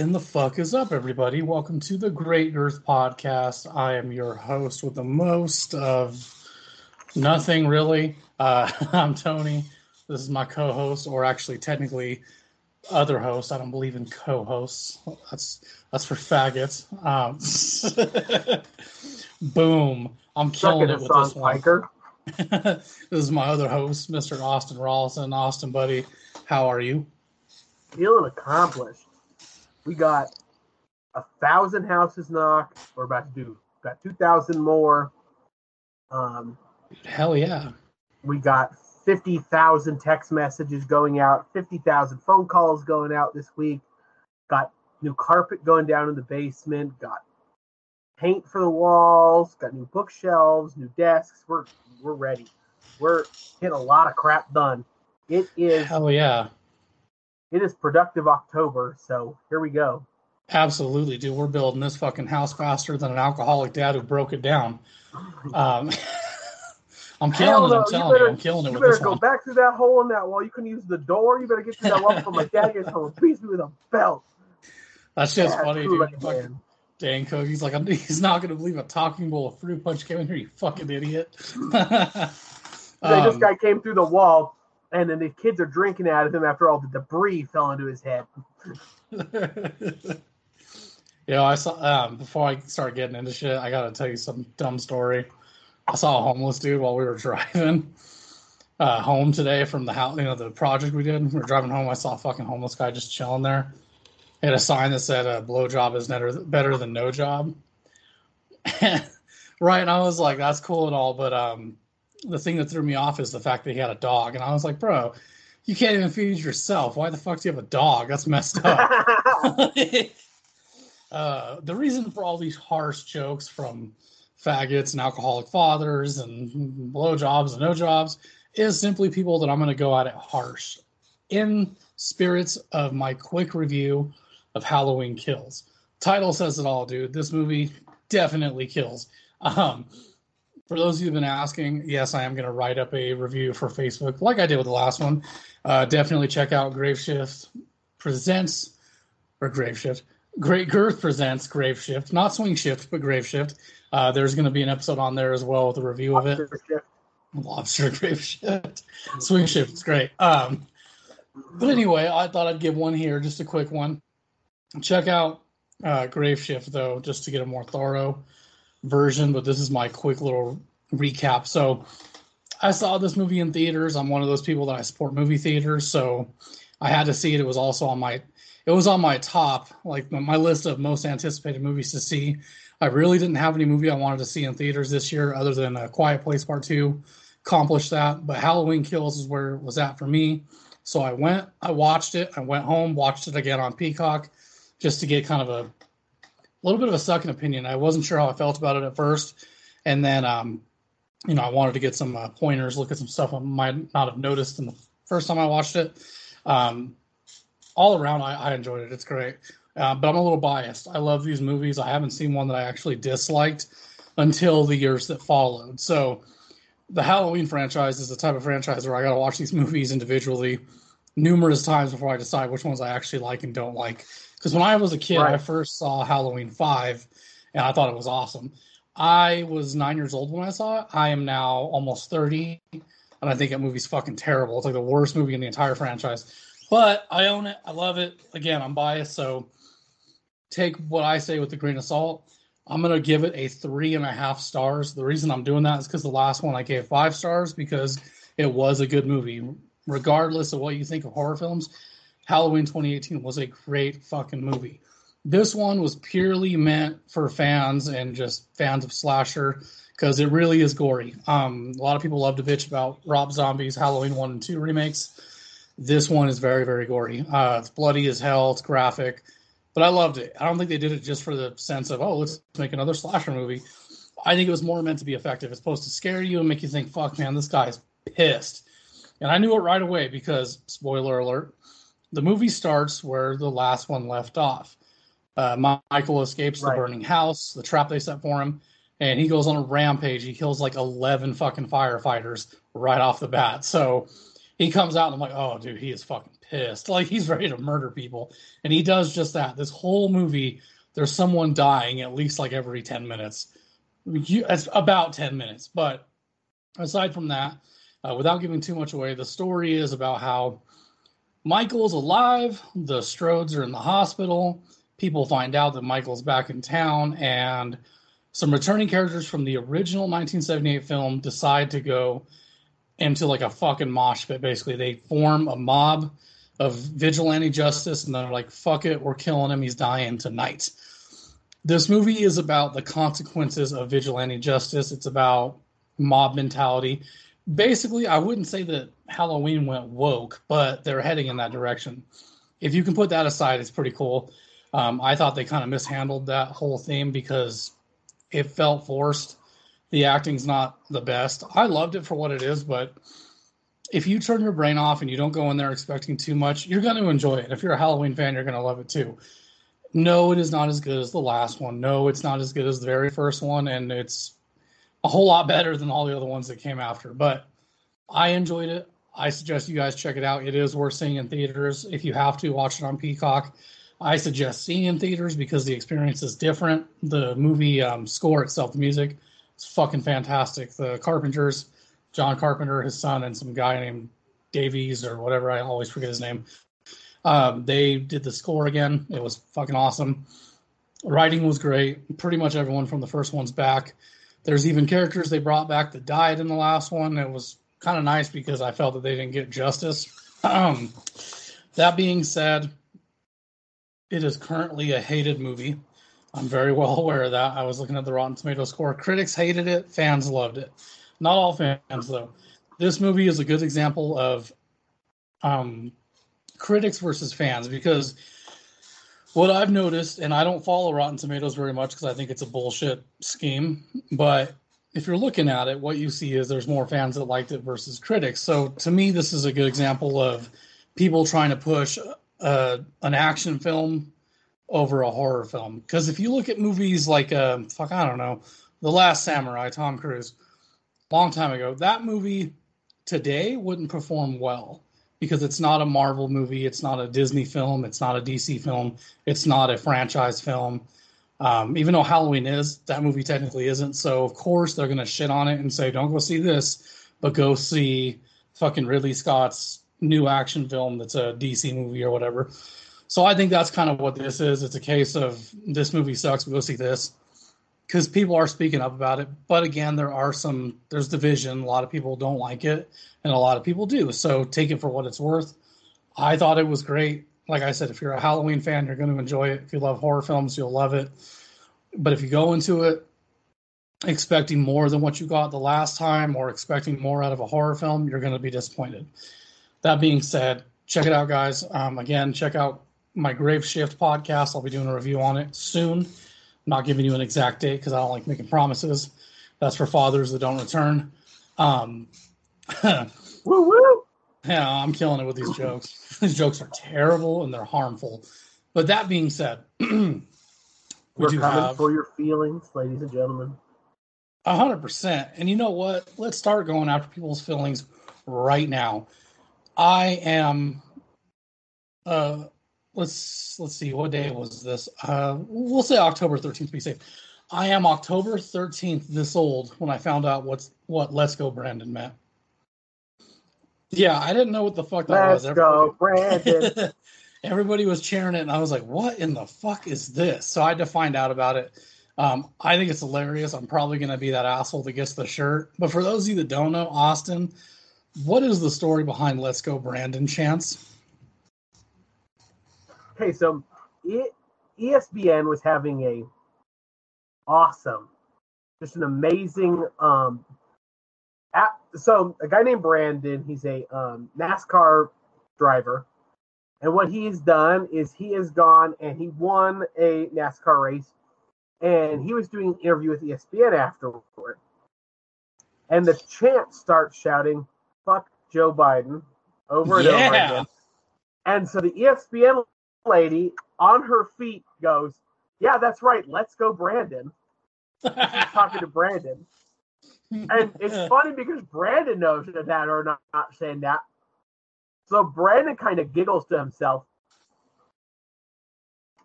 In the fuck is up, everybody? Welcome to the Great Girth Podcast. I am your host with the most of nothing really. Uh, I'm Tony. This is my co host, or actually, technically, other host. I don't believe in co hosts. That's that's for faggots. Um, boom. I'm killing it with this one. This is my other host, Mr. Austin Rawlson. Austin, buddy, how are you? Feeling accomplished we got a thousand houses knocked. We're about to do got two thousand more. Um, Hell yeah! We got fifty thousand text messages going out, fifty thousand phone calls going out this week. Got new carpet going down in the basement. Got paint for the walls. Got new bookshelves, new desks. We're we're ready. We're getting a lot of crap done. It is hell yeah it is productive October, so here we go. Absolutely, dude. We're building this fucking house faster than an alcoholic dad who broke it down. Um, I'm killing it. I'm telling you, better, you, I'm killing it. You better go one. back through that hole in that wall. You can use the door. You better get through that wall before my dad gets home. Beats me with a belt. That's just yeah, funny, dude. Fucking Dane Cook. He's like, he's not going to believe a talking bowl of fruit punch came in here. You fucking idiot. um, this guy came through the wall and then the kids are drinking out of him after all the debris fell into his head. you know, I saw um, before I start getting into shit, I gotta tell you some dumb story. I saw a homeless dude while we were driving uh, home today from the house, you know, the project we did. We were driving home. I saw a fucking homeless guy just chilling there. He had a sign that said, uh, "Blow job is better better than no job." right, and I was like, "That's cool and all, but um, the thing that threw me off is the fact that he had a dog, and I was like, bro, you can't even feed yourself. Why the fuck do you have a dog? That's messed up. uh, the reason for all these harsh jokes from faggots and alcoholic fathers and blowjobs and no jobs is simply people that I'm going to go at it harsh in spirits of my quick review of Halloween Kills. Title says it all, dude. This movie definitely kills. Um, for those of you who've been asking, yes, I am going to write up a review for Facebook, like I did with the last one. Uh, definitely check out Graveshift Presents or Graveshift. Great Girth presents Graveshift, not Swing Shift, but Graveshift. Uh, there's going to be an episode on there as well with a review of it. Lobster Graveshift, Swing Shift is great. Um, but anyway, I thought I'd give one here, just a quick one. Check out uh, Graveshift though, just to get a more thorough version, but this is my quick little recap. So I saw this movie in theaters. I'm one of those people that I support movie theaters, so I had to see it. It was also on my it was on my top, like my list of most anticipated movies to see. I really didn't have any movie I wanted to see in theaters this year other than A Quiet Place Part 2. Accomplished that, but Halloween Kills is where it was at for me. So I went, I watched it, I went home, watched it again on Peacock just to get kind of a a little bit of a second opinion. I wasn't sure how I felt about it at first, and then um, you know I wanted to get some uh, pointers, look at some stuff I might not have noticed in the first time I watched it. Um, all around, I, I, enjoyed it. It's great, uh, but I'm a little biased. I love these movies. I haven't seen one that I actually disliked until the years that followed. So the Halloween franchise is the type of franchise where I got to watch these movies individually numerous times before I decide which ones I actually like and don't like. Because when I was a kid, right. I first saw Halloween 5 and I thought it was awesome. I was nine years old when I saw it. I am now almost 30 and I think that movie's fucking terrible. It's like the worst movie in the entire franchise. But I own it. I love it. Again, I'm biased, so take what I say with a grain of salt. I'm gonna give it a three and a half stars. The reason I'm doing that is because the last one I gave five stars because it was a good movie. Regardless of what you think of horror films, Halloween 2018 was a great fucking movie. This one was purely meant for fans and just fans of slasher because it really is gory. Um, a lot of people love to bitch about Rob Zombie's Halloween 1 and 2 remakes. This one is very, very gory. Uh, it's bloody as hell, it's graphic, but I loved it. I don't think they did it just for the sense of, oh, let's make another slasher movie. I think it was more meant to be effective. It's supposed to scare you and make you think, fuck, man, this guy's pissed. And I knew it right away because, spoiler alert, the movie starts where the last one left off. Uh, Michael escapes right. the burning house, the trap they set for him, and he goes on a rampage. He kills like 11 fucking firefighters right off the bat. So he comes out, and I'm like, oh, dude, he is fucking pissed. Like he's ready to murder people, and he does just that. This whole movie, there's someone dying at least like every ten minutes. You, it's about ten minutes, but aside from that, uh, without giving too much away, the story is about how Michael's alive. The Strodes are in the hospital. People find out that Michael's back in town, and some returning characters from the original 1978 film decide to go into like a fucking mosh pit. Basically, they form a mob of vigilante justice, and they're like, "Fuck it, we're killing him. He's dying tonight." This movie is about the consequences of vigilante justice. It's about mob mentality. Basically, I wouldn't say that Halloween went woke, but they're heading in that direction. If you can put that aside, it's pretty cool. Um, I thought they kind of mishandled that whole theme because it felt forced. The acting's not the best. I loved it for what it is, but if you turn your brain off and you don't go in there expecting too much, you're going to enjoy it. If you're a Halloween fan, you're going to love it too. No, it is not as good as the last one. No, it's not as good as the very first one, and it's a whole lot better than all the other ones that came after. But I enjoyed it. I suggest you guys check it out. It is worth seeing in theaters. If you have to, watch it on Peacock. I suggest seeing in theaters because the experience is different. The movie um, score itself, the music, is fucking fantastic. The Carpenters, John Carpenter, his son, and some guy named Davies or whatever, I always forget his name. Um, they did the score again. It was fucking awesome. Writing was great. Pretty much everyone from the first one's back. There's even characters they brought back that died in the last one. It was kind of nice because I felt that they didn't get justice. Um, that being said, it is currently a hated movie. I'm very well aware of that. I was looking at the Rotten Tomato score. Critics hated it, fans loved it. Not all fans, though. This movie is a good example of um, critics versus fans because what I've noticed, and I don't follow Rotten Tomatoes very much because I think it's a bullshit scheme, but if you're looking at it, what you see is there's more fans that liked it versus critics. So to me, this is a good example of people trying to push uh, an action film over a horror film. Because if you look at movies like, uh, fuck, I don't know, The Last Samurai, Tom Cruise, long time ago, that movie today wouldn't perform well because it's not a Marvel movie, it's not a Disney film, it's not a DC film, it's not a franchise film. Um, even though Halloween is, that movie technically isn't. So of course they're gonna shit on it and say, "Don't go see this, but go see fucking Ridley Scott's new action film that's a DC movie or whatever." So I think that's kind of what this is. It's a case of this movie sucks, but go see this because people are speaking up about it. But again, there are some there's division. A lot of people don't like it, and a lot of people do. So take it for what it's worth. I thought it was great. Like I said, if you're a Halloween fan, you're going to enjoy it. If you love horror films, you'll love it. But if you go into it expecting more than what you got the last time or expecting more out of a horror film, you're going to be disappointed. That being said, check it out, guys. Um, again, check out my Grave Shift podcast. I'll be doing a review on it soon. Not giving you an exact date because I don't like making promises. That's for fathers that don't return. Um, woo woo! Yeah, I'm killing it with these jokes. these jokes are terrible and they're harmful. But that being said, we We're do coming have for your feelings, ladies and gentlemen. A hundred percent. And you know what? Let's start going after people's feelings right now. I am uh let's let's see what day was this? Uh we'll say October 13th to be safe. I am October 13th this old when I found out what's what Let's Go Brandon meant. Yeah, I didn't know what the fuck that was. Let's was. go, Brandon. Everybody was cheering it, and I was like, "What in the fuck is this?" So I had to find out about it. Um, I think it's hilarious. I'm probably going to be that asshole that gets the shirt. But for those of you that don't know, Austin, what is the story behind "Let's Go Brandon"? Chance? Okay, so ESPN was having a awesome, just an amazing um app. So a guy named Brandon, he's a um, NASCAR driver, and what he's done is he has gone and he won a NASCAR race, and he was doing an interview with ESPN afterward, and the chant starts shouting "fuck Joe Biden" over and over again. And so the ESPN lady on her feet goes, Yeah, that's right. Let's go, Brandon. She's talking to Brandon. And it's funny because Brandon knows that or not, not saying that. So Brandon kind of giggles to himself.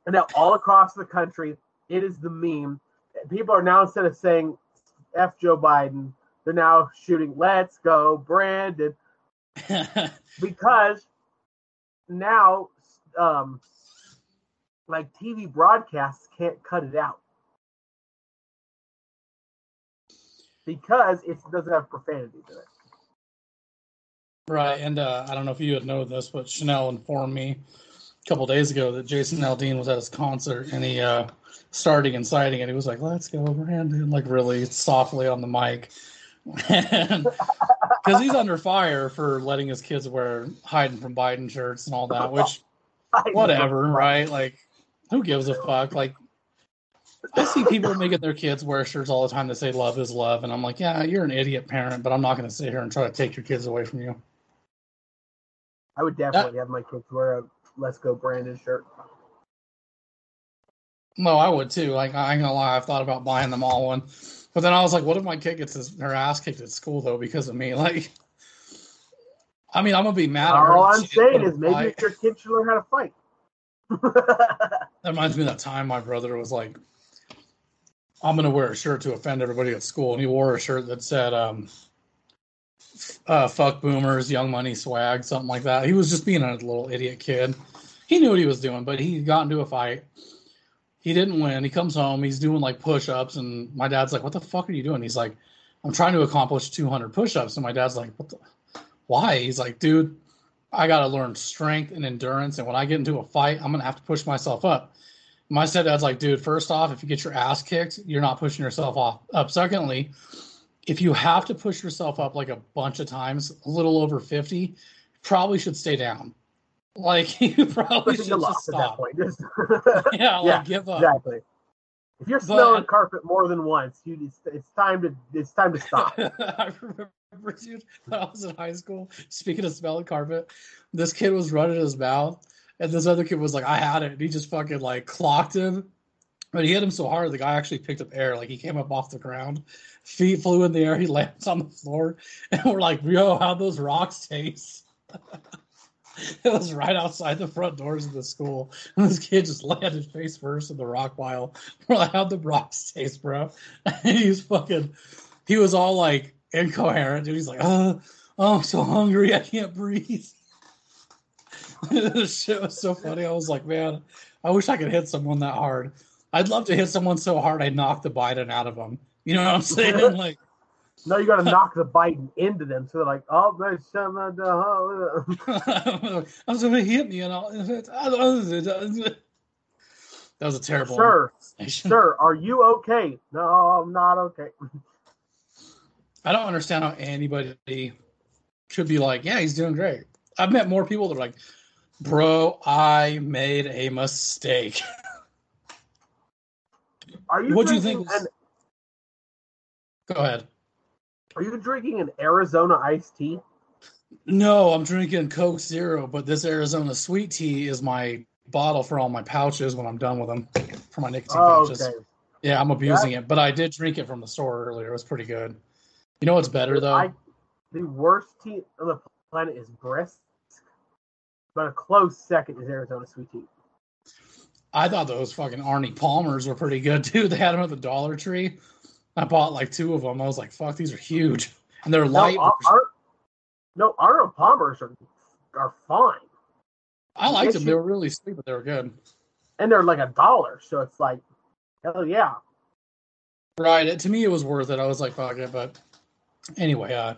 And now all across the country, it is the meme. People are now instead of saying F Joe Biden, they're now shooting let's go Brandon because now um like TV broadcasts can't cut it out. Because it doesn't have profanity to it. right, and uh, I don't know if you had known this, but Chanel informed me a couple days ago that Jason Aldean was at his concert and he uh, started inciting it. He was like, "Let's go, Brandon!" Like really softly on the mic, because he's under fire for letting his kids wear hiding from Biden shirts and all that. Which whatever, right? Like, who gives a fuck? Like, I see people making their kids wear shirts all the time that say "love is love," and I'm like, yeah, you're an idiot parent, but I'm not going to sit here and try to take your kids away from you. I would definitely have my kids wear a "Let's Go Brandon" shirt. No, I would too. Like, I ain't gonna lie, I've thought about buying them all one, but then I was like, what if my kid gets his, her ass kicked at school though because of me? Like, I mean, I'm gonna be mad. All I'm saying is maybe fight. your kid should learn how to fight. That reminds me of that time my brother was like, I'm going to wear a shirt to offend everybody at school. And he wore a shirt that said, um, uh, fuck boomers, young money swag, something like that. He was just being a little idiot kid. He knew what he was doing, but he got into a fight. He didn't win. He comes home, he's doing like push ups. And my dad's like, What the fuck are you doing? He's like, I'm trying to accomplish 200 push ups. And my dad's like, What the? Why? He's like, Dude, I got to learn strength and endurance. And when I get into a fight, I'm going to have to push myself up. My stepdad's like, dude, first off, if you get your ass kicked, you're not pushing yourself off up. Secondly, if you have to push yourself up like a bunch of times, a little over 50, probably should stay down. Like you probably Pushing should just loss at that stop. point. Just- Yeah, like Yeah, give up. exactly. If you're But- smelling carpet more than once, you it's, it's time to it's time to stop. I remember, dude, when I was in high school, speaking of smelling carpet, this kid was running his mouth, and this other kid was like, I had it. And he just fucking like clocked him. But he hit him so hard, the guy actually picked up air. Like he came up off the ground, feet flew in the air, he lands on the floor, and we're like, yo, how those rocks taste? it was right outside the front doors of the school. And this kid just landed face first in the rock pile. We're like, how'd the rocks taste, bro? And he's fucking he was all like incoherent, dude. He's like, oh, oh I'm so hungry, I can't breathe. this shit was so funny. I was like, man, I wish I could hit someone that hard. I'd love to hit someone so hard I knock the Biden out of them. You know what I'm saying? Like, No, you got to knock the Biden into them, so they're like, "Oh, there's some of the." I was gonna hit me and all. That was a terrible. Sir, sir, are you okay? No, I'm not okay. I don't understand how anybody could be like, yeah, he's doing great. I've met more people that are like, bro, I made a mistake. Are you? What do you think? An, Go ahead. are you drinking an Arizona iced tea? No, I'm drinking Coke Zero, but this Arizona sweet tea is my bottle for all my pouches when I'm done with them for my nicotine Oh, pouches. okay. Yeah, I'm abusing it, but I did drink it from the store earlier. It was pretty good. You know what's better though? I, the worst team on the planet is Brisk, but a close second is Arizona sweet tea. I thought those fucking Arnie Palmers were pretty good too. They had them at the Dollar Tree. I bought like two of them. I was like, "Fuck, these are huge," and they're light. No, Ar- Ar- no, Arnold Palmers are are fine, I liked them. They were really sweet, but they were good. and they're like a dollar, so it's like, hell yeah. Right. It, to me, it was worth it. I was like, "Fuck it," but anyway, uh,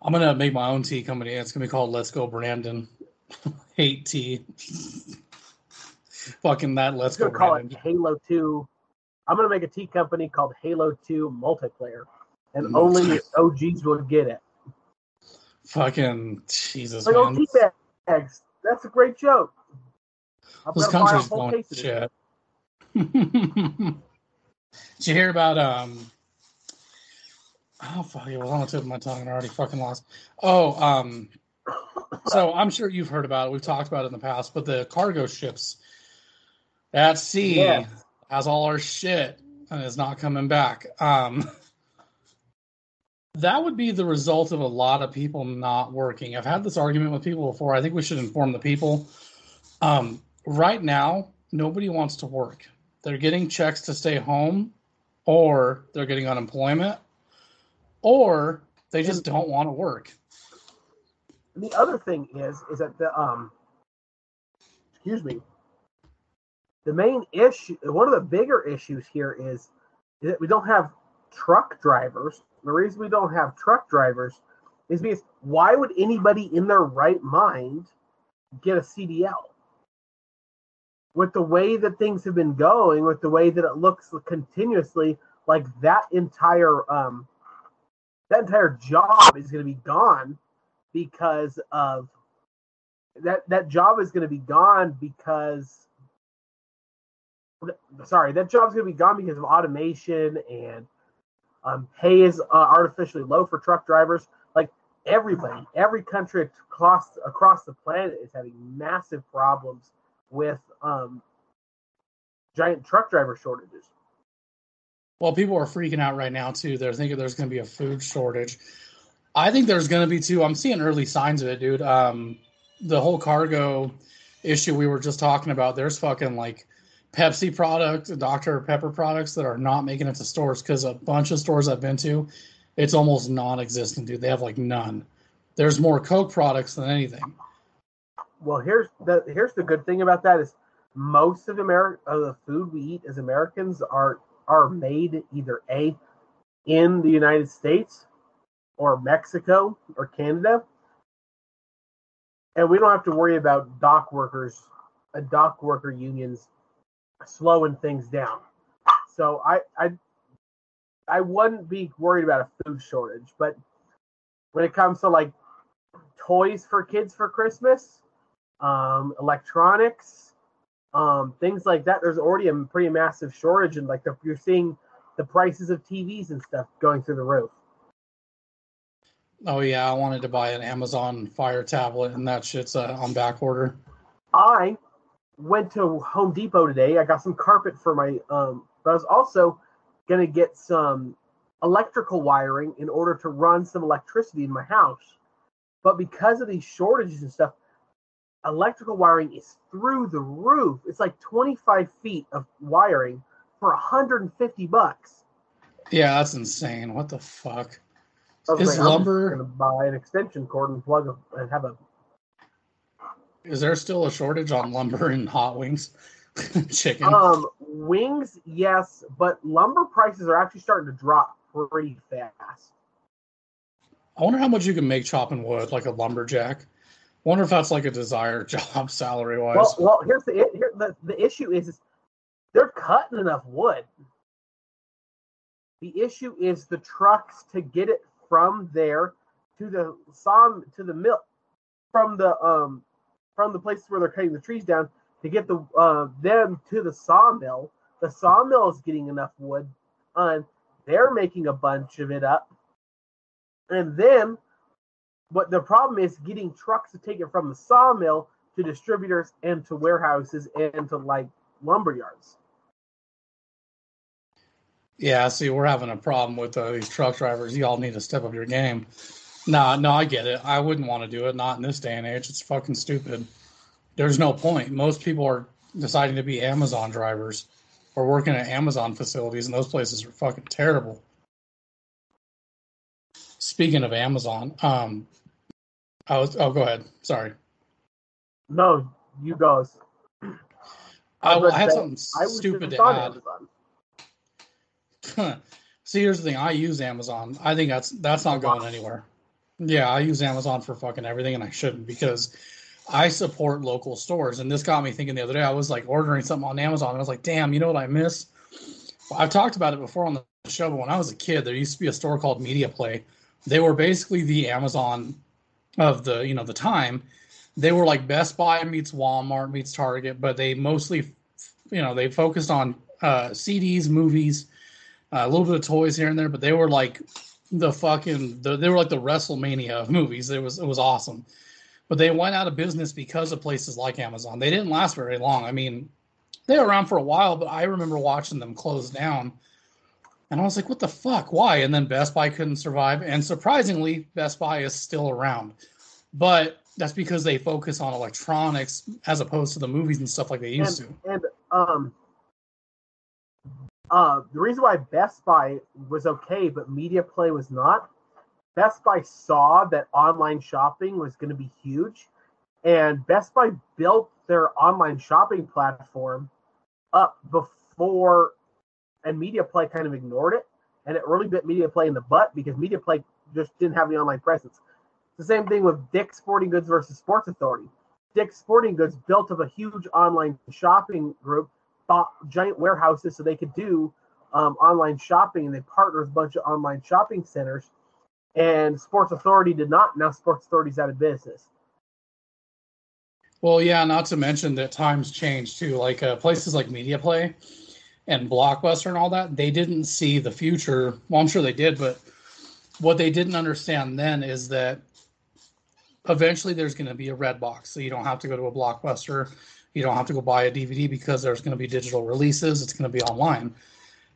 I'm gonna make my own tea company. It's gonna be called Let's Go Brandon. Hate tea. Fucking that. Let's go call Brandon. it Halo Two. I'm gonna make a tea company called Halo Two Multiplayer, and only OGs will get it. Fucking Jesus, Like, oh, man. tea bags. That's a great joke. I'm This country's going case to of it. shit. Did you hear about um? Oh fuck! It was on the tip of my tongue and I already fucking lost. Oh um. So I'm sure you've heard about it. We've talked about it in the past, but the cargo ships at sea Yes. has all our shit and is not coming back. Um. that would be the result of a lot of people not working. I've had this argument with people before. I think we should inform the people. Um, right now, nobody wants to work. They're getting checks to stay home, or they're getting unemployment, or they just don't want to work. The other thing is, is that the um, excuse me, the main issue, one of the bigger issues here is that we don't have truck drivers. The reason we don't have truck drivers is because why would anybody in their right mind get a CDL? With the way that things have been going, with the way that it looks continuously, like that entire um, that entire job is going to be gone because of that that job is going to be gone because sorry that job's going to be gone because of automation and um, pay is uh, artificially low for truck drivers. Like everybody every country across across the planet is having massive problems with um, giant truck driver shortages well people are freaking out right now too they're thinking there's going to be a food shortage i think there's going to be too i'm seeing early signs of it dude um, the whole cargo issue we were just talking about there's fucking like Pepsi products, Dr. Pepper products that are not making it to stores because a bunch of stores I've been to, it's almost non-existent, dude. They have like none. There's more Coke products than anything. Well, here's the here's the good thing about that is most of America of the food we eat as Americans are are made either a in the United States or Mexico or Canada, and we don't have to worry about dock workers, uh, dock worker unions slowing things down. So I I I wouldn't be worried about a food shortage, but when it comes to like toys for kids for Christmas, um, electronics, um, things like that, there's already a pretty massive shortage, and like the, you're seeing the prices of TVs and stuff going through the roof. Oh yeah, I wanted to buy an Amazon Fire tablet, and that shit's uh, on back order. I went to Home Depot today. I got some carpet for my um, but I was also gonna get some electrical wiring in order to run some electricity in my house. But because of these shortages and stuff, electrical wiring is through the roof. It's like 25 feet of wiring for 150 bucks. Yeah, that's insane. What the fuck? Is like, lumber gonna buy an extension cord and plug a, and have a is there still a shortage on lumber and hot wings? Chicken. Um, wings, yes, but lumber prices are actually starting to drop pretty fast. I wonder how much you can make chopping wood, like a lumberjack. Wonder if that's like a desired job, salary wise. Well, well, here's the here, the, the issue is, they're cutting enough wood. The issue is the trucks to get it from there to the saw to the mill, from the um from the places where they're cutting the trees down to get the uh, them to the sawmill. The sawmill is getting enough wood, and they're making a bunch of it up. And then, but the problem is getting trucks to take it from the sawmill to distributors and to warehouses and to like lumber yards. Yeah, see, we're having a problem with uh, these truck drivers. Y'all need to step up your game. No, no, I get it. I wouldn't want to do it. Not in this day and age. It's fucking stupid. There's no point. Most people are deciding to be Amazon drivers or working at Amazon facilities, and those places are fucking terrible. Speaking of Amazon, um, I was. Oh, go ahead. Sorry. No, you guys. I, I, I had something stupid to add. See, here's the thing. I use Amazon. I think that's that's not going anywhere. Yeah, I use Amazon for fucking everything, and I shouldn't because I support local stores. And this got me thinking the other day. I was like ordering something on Amazon, and I was like, "Damn, you know what I miss?" Well, I've talked about it before on the show, but when I was a kid, there used to be a store called Media Play. They were basically the Amazon of the you know the time. They were like Best Buy meets Walmart meets Target, but they mostly, you know, they focused on uh, CDs, movies, uh, a little bit of toys here and there, but they were like the fucking the, they were like the WrestleMania of movies. It was it was awesome, but they went out of business because of places like Amazon. They didn't last very long. I mean, they were around for a while, but I remember watching them close down. And I was like, what the fuck? Why? And then Best Buy couldn't survive. And surprisingly, Best Buy is still around. But that's because they focus on electronics as opposed to the movies and stuff like they used and, to. And um, uh, the reason why Best Buy was okay, but Media Play was not, Best Buy saw that online shopping was going to be huge, and Best Buy built their online shopping platform up before, and Media Play kind of ignored it, and it really bit Media Play in the butt because Media Play just didn't have the online presence. It's the same thing with Dick's Sporting Goods versus Sports Authority. Dick's Sporting Goods built up a huge online shopping group, bought giant warehouses so they could do um, online shopping, and they partnered with a bunch of online shopping centers. And Sports Authority did not. Now Sports Authority's out of business. Well, yeah, not to mention that times change too. Like uh, places like Media Play and Blockbuster and all that, they didn't see the future. Well, I'm sure they did, but what they didn't understand then is that eventually there's going to be a red box. So you don't have to go to a Blockbuster. You don't have to go buy a DVD because there's going to be digital releases. It's going to be online.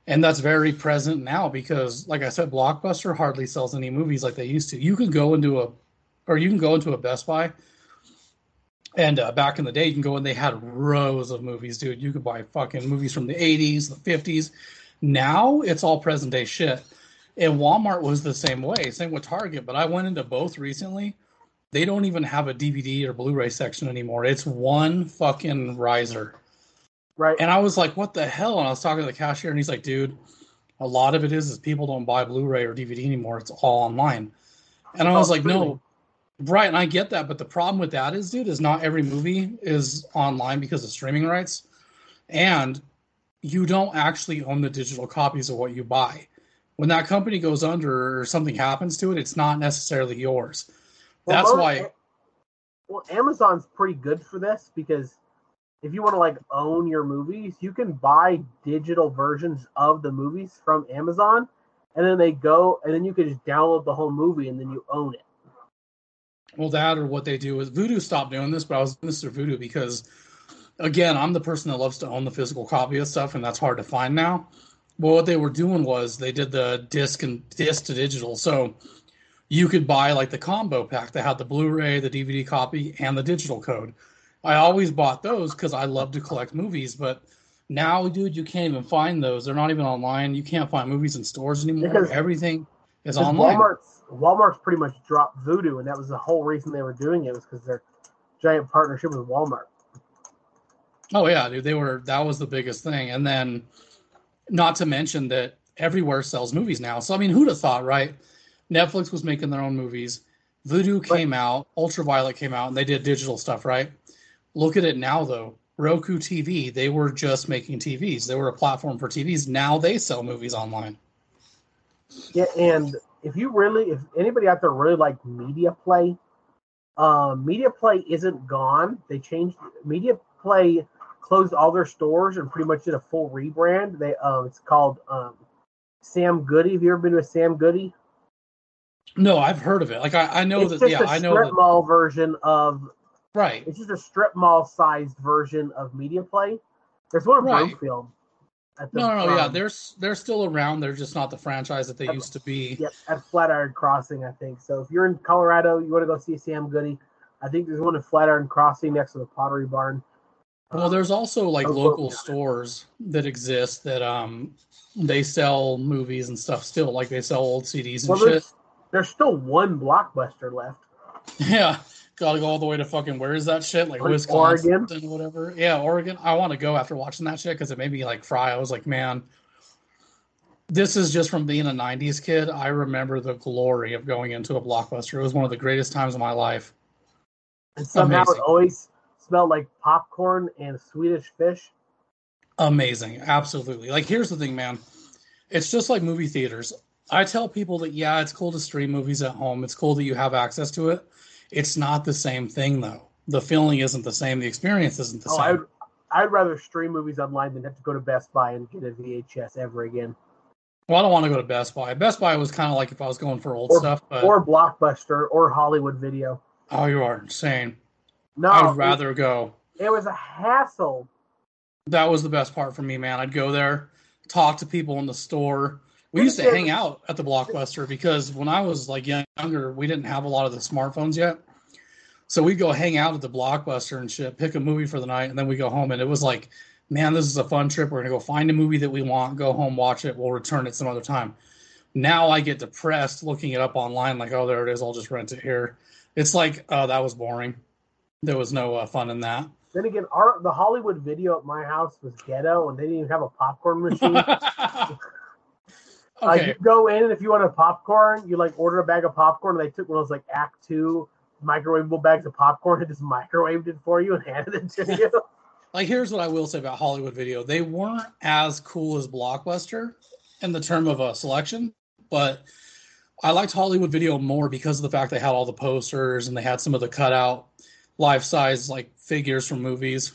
And that's very present now because, like I said, Blockbuster hardly sells any movies like they used to. You can go into a, or you can go into a Best Buy and uh, back in the day, you can go and they had rows of movies, dude. You could buy fucking movies from the 80s, the 50s. Now it's all present day shit. And Walmart was the same way, same with Target. But I went into both recently. They don't even have a DVD or Blu ray section anymore. It's one fucking riser. Right. And I was like, what the hell? And I was talking to the cashier, and he's like, dude, a lot of it is is people don't buy Blu ray or DVD anymore. It's all online. And I was Oh, like, no, Right, and I get that, but the problem with that is, dude, is not every movie is online because of streaming rights, and you don't actually own the digital copies of what you buy. When that company goes under or something happens to it, it's not necessarily yours. Well, That's most- why. Well, Amazon's pretty good for this because if you want to like own your movies, you can buy digital versions of the movies from Amazon, and then they go, and then you can just download the whole movie, and then you own it. Well, that or what they do is Vudu stopped doing this, but I was through Vudu because, again, I'm the person that loves to own the physical copy of stuff, and that's hard to find now. But what they were doing was they did the disc and disc to digital, so you could buy like the combo pack that had the Blu-ray, the DVD copy, and the digital code. I always bought those because I love to collect movies, but now, dude, you can't even find those. They're not even online. You can't find movies in stores anymore. Because- Everything is online. Walmart's Walmart's pretty much dropped Vudu, and that was the whole reason they were doing it was because their giant partnership with Walmart. Oh yeah, dude, they were that was the biggest thing. And then not to mention that everywhere sells movies now. So I mean, who'd have thought, right? Netflix was making their own movies. Vudu came out, Ultraviolet came out, and they did digital stuff, right? Look at it now though. Roku TV, they were just making TVs. They were a platform for TVs. Now they sell movies online. Yeah, and if you really, if anybody out there really like Media Play, um, Media Play isn't gone. They changed Media Play closed all their stores and pretty much did a full rebrand. They um, it's called um, Sam Goody. Have you ever been to a Sam Goody? No, I've heard of it. Like I, I know it's that yeah, I know strip that mall version of. right. It's just a strip mall sized version of Media Play. There's one in Right. Broomfield. At No, no, no, yeah, they're they're still around. They're just not the franchise that they Yep. used to be. Yep, at Flatiron Crossing, I think. So if you're in Colorado, you want to go see Sam Goody. I think there's one in Flatiron Crossing next to the Pottery Barn. Well, there's also like Oh, local yeah. stores that exist that um they sell movies and stuff still. Like they sell old CDs and Well, shit. there's, there's still one blockbuster left. Yeah, gotta go all the way to fucking where is that shit? Like Wisconsin Oregon? whatever. Yeah, Oregon. I want to go after watching that shit because it made me like fry. I was like, man, this is just from being a '90s kid. I remember the glory of going into a blockbuster. It was one of the greatest times of my life. And somehow Amazing. it always smelled like popcorn and Swedish fish. Amazing, absolutely. Like here's the thing, man. It's just like movie theaters. I tell people that yeah, it's cool to stream movies at home. It's cool that you have access to it. It's not the same thing though. The feeling isn't the same. The experience isn't the Oh, same. would, I'd rather stream movies online than have to go to Best Buy and get a VHS ever again. Well, I don't want to go to Best Buy. Best Buy was kind of like if I was going for old Or- stuff, but Or Blockbuster or Hollywood Video. oh, you are insane. No, I'd rather go. It was a hassle. That was the best part for me, man. I'd go there, talk to people in the store. We used to hang out at the Blockbuster because when I was like younger, we didn't have a lot of the smartphones yet. So we'd go hang out at the Blockbuster and shit, pick a movie for the night, and then we go home. And it was like, man, this is a fun trip. We're gonna go find a movie that we want, go home, watch it. We'll return it some other time. Now I get depressed looking it up online, like, oh, there it is. I'll just rent it here. It's like, oh, that was boring. There was no uh, fun in that. Then again, our the Hollywood video at my house was ghetto, and they didn't even have a popcorn machine. Uh, you go in, and if you want a popcorn, you like order a bag of popcorn. And they took one of those like Act Two microwavable bags of popcorn and just microwaved it for you and handed it to you. like here's what I will say about Hollywood Video: they weren't as cool as Blockbuster in the term of a selection, but I liked Hollywood Video more because of the fact they had all the posters and they had some of the cutout life size like figures from movies.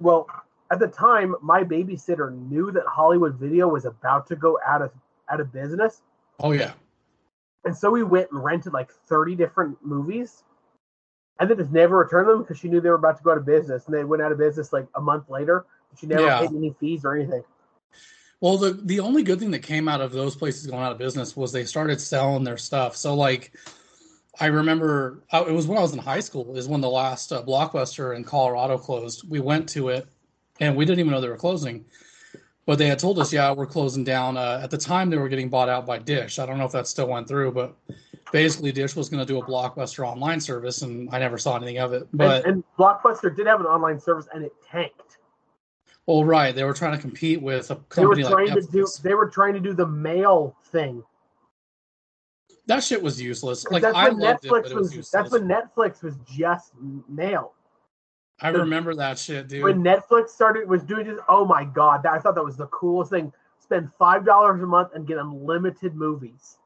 Well, at the time, my babysitter knew that Hollywood Video was about to go out of out of business, Oh yeah, and so we went and rented like thirty different movies, and then just never returned them because she knew they were about to go out of business, and they went out of business like a month later. She never Yeah. paid any fees or anything. Well, the the only good thing that came out of those places going out of business was they started selling their stuff. So like, I remember it was when I was in high school is when the last uh, blockbuster in Colorado closed. We went to it, and we didn't even know they were closing. But they had told us, yeah, we're closing down. Uh, at the time, they were getting bought out by Dish. I don't know if that still went through, but basically, Dish was going to do a blockbuster online service, and I never saw anything of it. But and, and Blockbuster did have an online service, and it tanked. well, right, they were trying to compete with a They were company like trying to do. They were trying to do the mail thing. That shit was useless. Like that's I when loved it, but it was. was useless. that's when Netflix was just mail. I remember that shit, dude. when Netflix started was doing this, oh my god, that, I thought that was the coolest thing. Spend five dollars a month and get unlimited movies.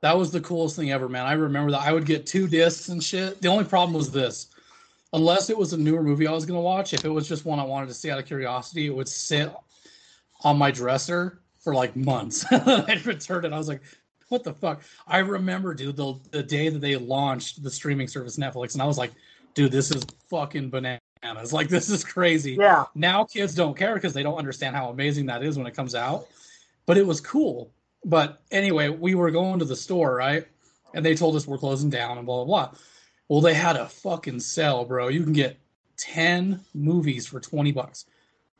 that was the coolest thing ever, man. I remember that. I would get two discs and shit. The only problem was this. Unless it was a newer movie I was going to watch, if it was just one I wanted to see out of curiosity, it would sit on my dresser for like months. I'd return it. I was like, what the fuck? I remember, dude, the, the day that they launched the streaming service Netflix, and I was like, dude, this is fucking bananas. Like, this is crazy. Yeah, now kids don't care because they don't understand how amazing that is when it comes out. But it was cool. But anyway we were going to the store right? And they told us we're closing down and blah blah blah. Well they had a fucking sale bro. You can get 10 movies for 20 bucks.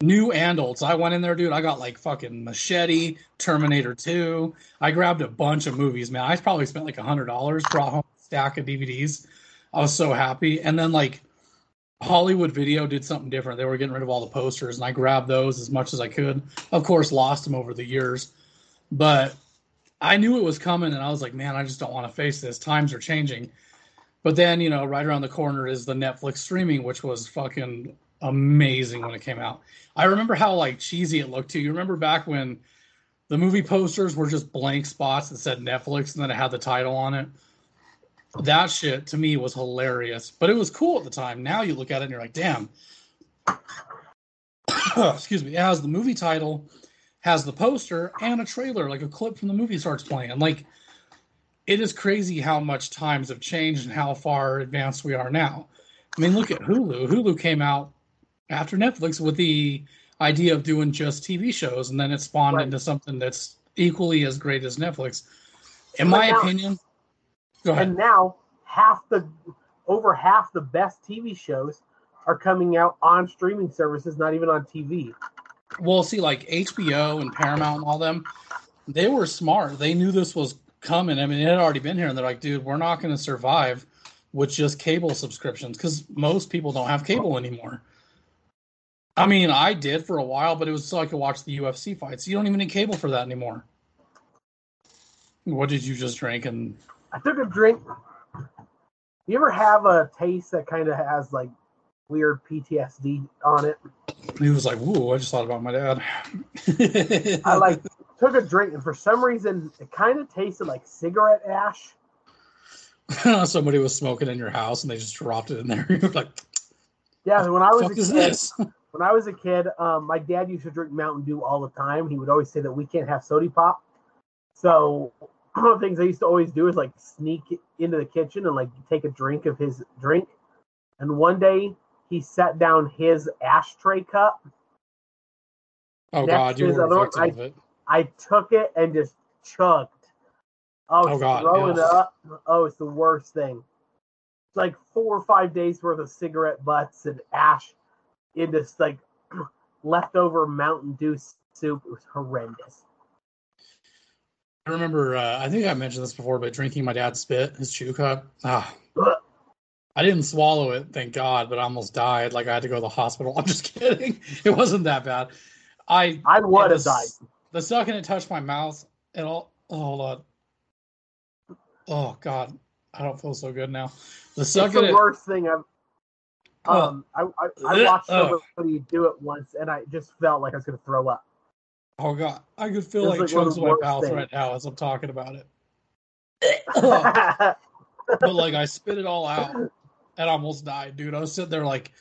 New and old. So i went in there dude. I got like fucking machete terminator 2 i grabbed a bunch of movies man. I probably spent like a hundred dollars brought home a stack of dvds i was so happy. And then like Hollywood Video did something different. They were getting rid of all the posters, and I grabbed those as much as I could. Of course, lost them over the years, but I knew it was coming, and I was like, man, I just don't want to face this. Times are changing. But then, you know, right around the corner is the Netflix streaming, which was fucking amazing when it came out. I remember how like cheesy it looked too. You remember back when the movie posters were just blank spots that said Netflix and then it had the title on it that shit to me was hilarious, but it was cool at the time. Now you look at it and you're like, damn. Excuse me. It has the movie title, has the poster, and a trailer, like a clip from the movie starts playing. Like, it is crazy how much times have changed and how far advanced we are now. I mean, look at Hulu. Hulu came out after Netflix with the idea of doing just TV shows, and then it spawned Right. into something that's equally as great as Netflix. In my opinion. And now half the over half the best TV shows are coming out on streaming services, not even on TV. Well, see, like HBO and Paramount and all them, they were smart. They knew this was coming. I mean, it had already been here, and they're like, dude, we're not going to survive with just cable subscriptions because most people don't have cable anymore. I mean, I did for a while, but it was so I could watch the UFC fights. You don't even need cable for that anymore. What did you just drink? And I took a drink. You ever have a taste that kind of has like weird PTSD on it? he was like, "Whoa!" I just thought about my dad. I like took a drink and for some reason it kind of tasted like cigarette ash. somebody was smoking in your house and they just dropped it in there. You're like, Yeah, when I was a kid, this?" when I was a kid, um, my dad used to drink Mountain Dew all the time. He would always say that we can't have soda pop. So one of the things I used to always do is like sneak into the kitchen and like take a drink of his drink. And one day he set down his ashtray cup. Oh God, you were other a one, victim I- it. I took it and just chugged. Oh, Oh, God, throwing yeah. up. Oh, it's the worst thing. It's like four or five days worth of cigarette butts and ash in this like leftover Mountain Dew soup. It was horrendous. I remember, uh, I think I mentioned this before, but drinking my dad's spit, his chew cup. Ah, I didn't swallow it, thank God, but I almost died. Like I had to go to the hospital. I'm just kidding. It wasn't that bad. I I would have died. The second it touched my mouth, it all. Oh, hold on. Oh God, I don't feel so good now. The It's second the it, worst thing I've. Oh. Um, I, I, I watched Ugh. somebody do it once, and I just felt like I was going to throw up. Oh God, I could feel like like chunks in my mouth right now as I'm talking about it. but like I spit it all out and almost died, dude. I was sitting there like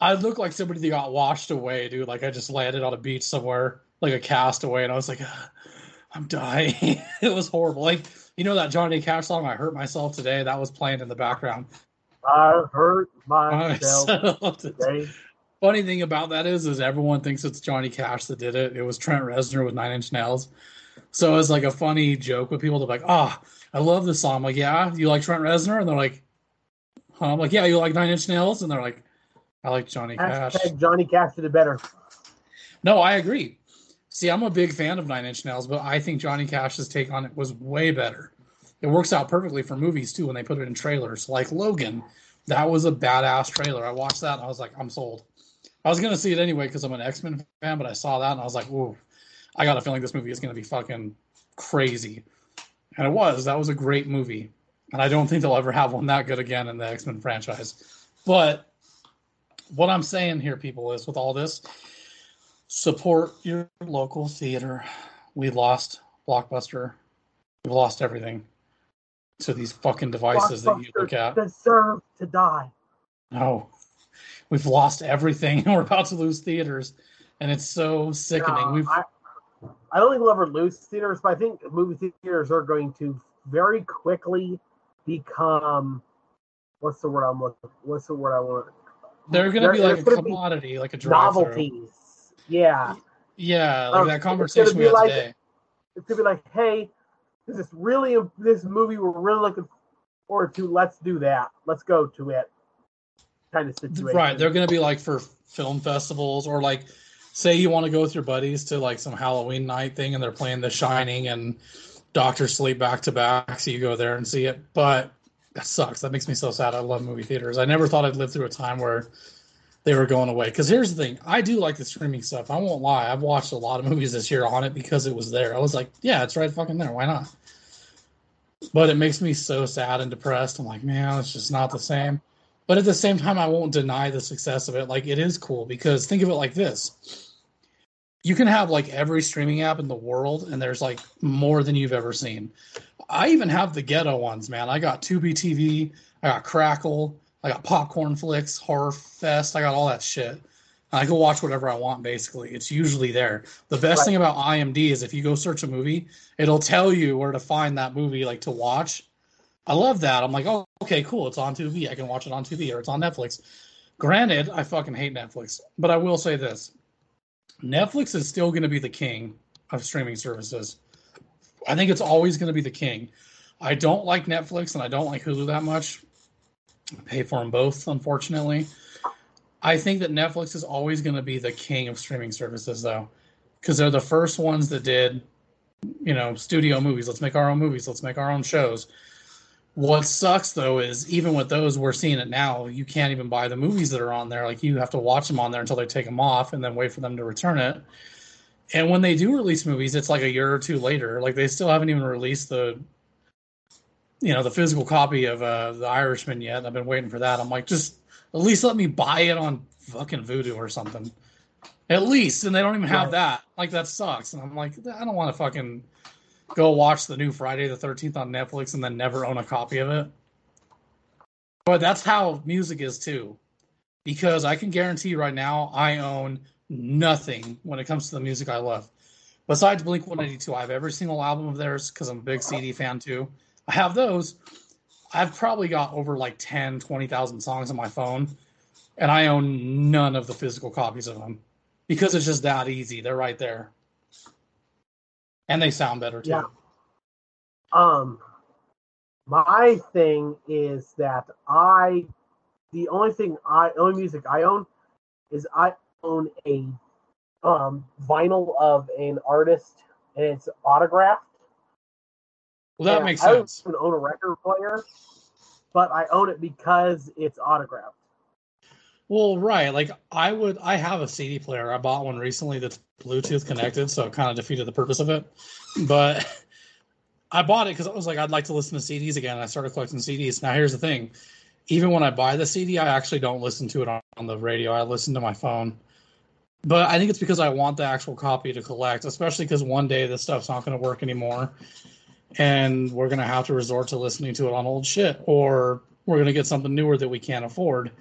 I looked like somebody that got washed away, dude. Like I just landed on a beach somewhere, like a castaway, and I was like, "Ah, I'm dying. it was horrible. Like you know that Johnny Cash song, "I Hurt Myself Today," that was playing in the background. I hurt Myself. today. Funny thing about that is, is everyone thinks it's Johnny Cash that did it. It was Trent Reznor with Nine Inch Nails. So it's like a funny joke with people. They're like, "Ah, I love this song." I'm like, "Yeah, you like Trent Reznor?" And they're like, huh? "I'm like, yeah, you like Nine Inch Nails?" And they're like, "I like Johnny Cash." Hashtag Johnny Cash did it better. No, I agree. See, I'm a big fan of Nine Inch Nails, but I think Johnny Cash's take on it was way better. It works out perfectly for movies too when they put it in trailers, like Logan. That was a badass trailer. I watched that and I was like, I'm sold. I was gonna see it anyway because I'm an X Men fan, but I saw that and I was like, ooh, I got a feeling this movie is gonna be fucking crazy. And it was. That was a great movie. And I don't think they'll ever have one that good again in the X Men franchise. But what I'm saying here, people, is with all this, support your local theater. We lost Blockbuster. We've lost everything to these fucking devices that you look at. Deserve to die. No, we've lost everything, and we're about to lose theaters, and it's so sickening. No, We've I, I don't think we'll ever lose theaters, but I think movie theaters are going to very quickly become what's the word I'm looking what's the word I want? they're going to be like a gonna commodity, like a novelties. Yeah. Yeah, like Um, that conversation gonna we had like- today. It's gonna be like, hey, this is really this movie we're really looking forward to. Let's do that. Let's go to it. Kind of situation. Right, they're going to be like for film festivals or like say you want to go with your buddies to like some Halloween night thing and they're playing The Shining and Doctor Sleep back to back, so you go there and see it. But that sucks. That makes me so sad. I love movie theaters. I never thought I'd live through a time where they were going away. Because here's the thing, I do like the streaming stuff. I won't lie. I've watched a lot of movies this year on it because it was there. I was like, yeah, it's right fucking there. Why not? But it makes me so sad and depressed. I'm like, man, it's just not the same. But at the same time, I won't deny the success of it. Like, it is cool because think of it like this you can have like every streaming app in the world, and there's like more than you've ever seen. I even have the ghetto ones, man. I got Tubi TV, I got Crackle, I got Popcornflix, Horror Fest, I got all that shit. I can watch whatever I want, basically. It's usually there. The best Right. thing about IMD is if you go search a movie, it'll tell you where to find that movie, like to watch. I love that. I'm like, oh, okay, cool. It's on TV. I can watch it on TV or it's on Netflix. Granted, I fucking hate Netflix, but I will say this Netflix is still going to be the king of streaming services. I think it's always going to be the king. I don't like Netflix and I don't like Hulu that much. I pay for them both, unfortunately. I think that Netflix is always going to be the king of streaming services, though, because they're the first ones that did, you know, studio movies. Let's make our own movies. Let's make our own shows. What sucks though is even with those, we're seeing it now. You can't even buy the movies that are on there. Like you have to watch them on there until they take them off, and then wait for them to return it. And when they do release movies, it's like a year or two later. Like they still haven't even released the, you know, the physical copy of uh, the Irishman yet. I've been waiting for that. I'm like, just at least let me buy it on fucking Vudu or something. At least, and they don't even have that. Like that sucks. And I'm like, I don't want to fucking go watch the new Friday the 13th on Netflix and then never own a copy of it. But that's how music is too. Because I can guarantee right now, I own nothing when it comes to the music I love. Besides Blink 182, I have every single album of theirs because I'm a big CD fan too. I have those. I've probably got over like 10, 20,000 songs on my phone, and I own none of the physical copies of them because it's just that easy. They're right there. And they sound better too. Yeah. Um, my thing is that I, the only thing I only music I own is I own a um vinyl of an artist and it's autographed. Well, that And makes I sense. don't own a record player, but I own it because it's autographed. Well, right. Like I would, I have a CD player. I bought one recently that's Bluetooth connected, so it kind of defeated the purpose of it. But I bought it because I was like, I'd like to listen to CDs again. I started collecting CDs. Now, here's the thing: even when I buy the CD, I actually don't listen to it on, on the radio. I listen to my phone. But I think it's because I want the actual copy to collect, especially because one day this stuff's not going to work anymore, and we're going to have to resort to listening to it on old shit, or we're going to get something newer that we can't afford.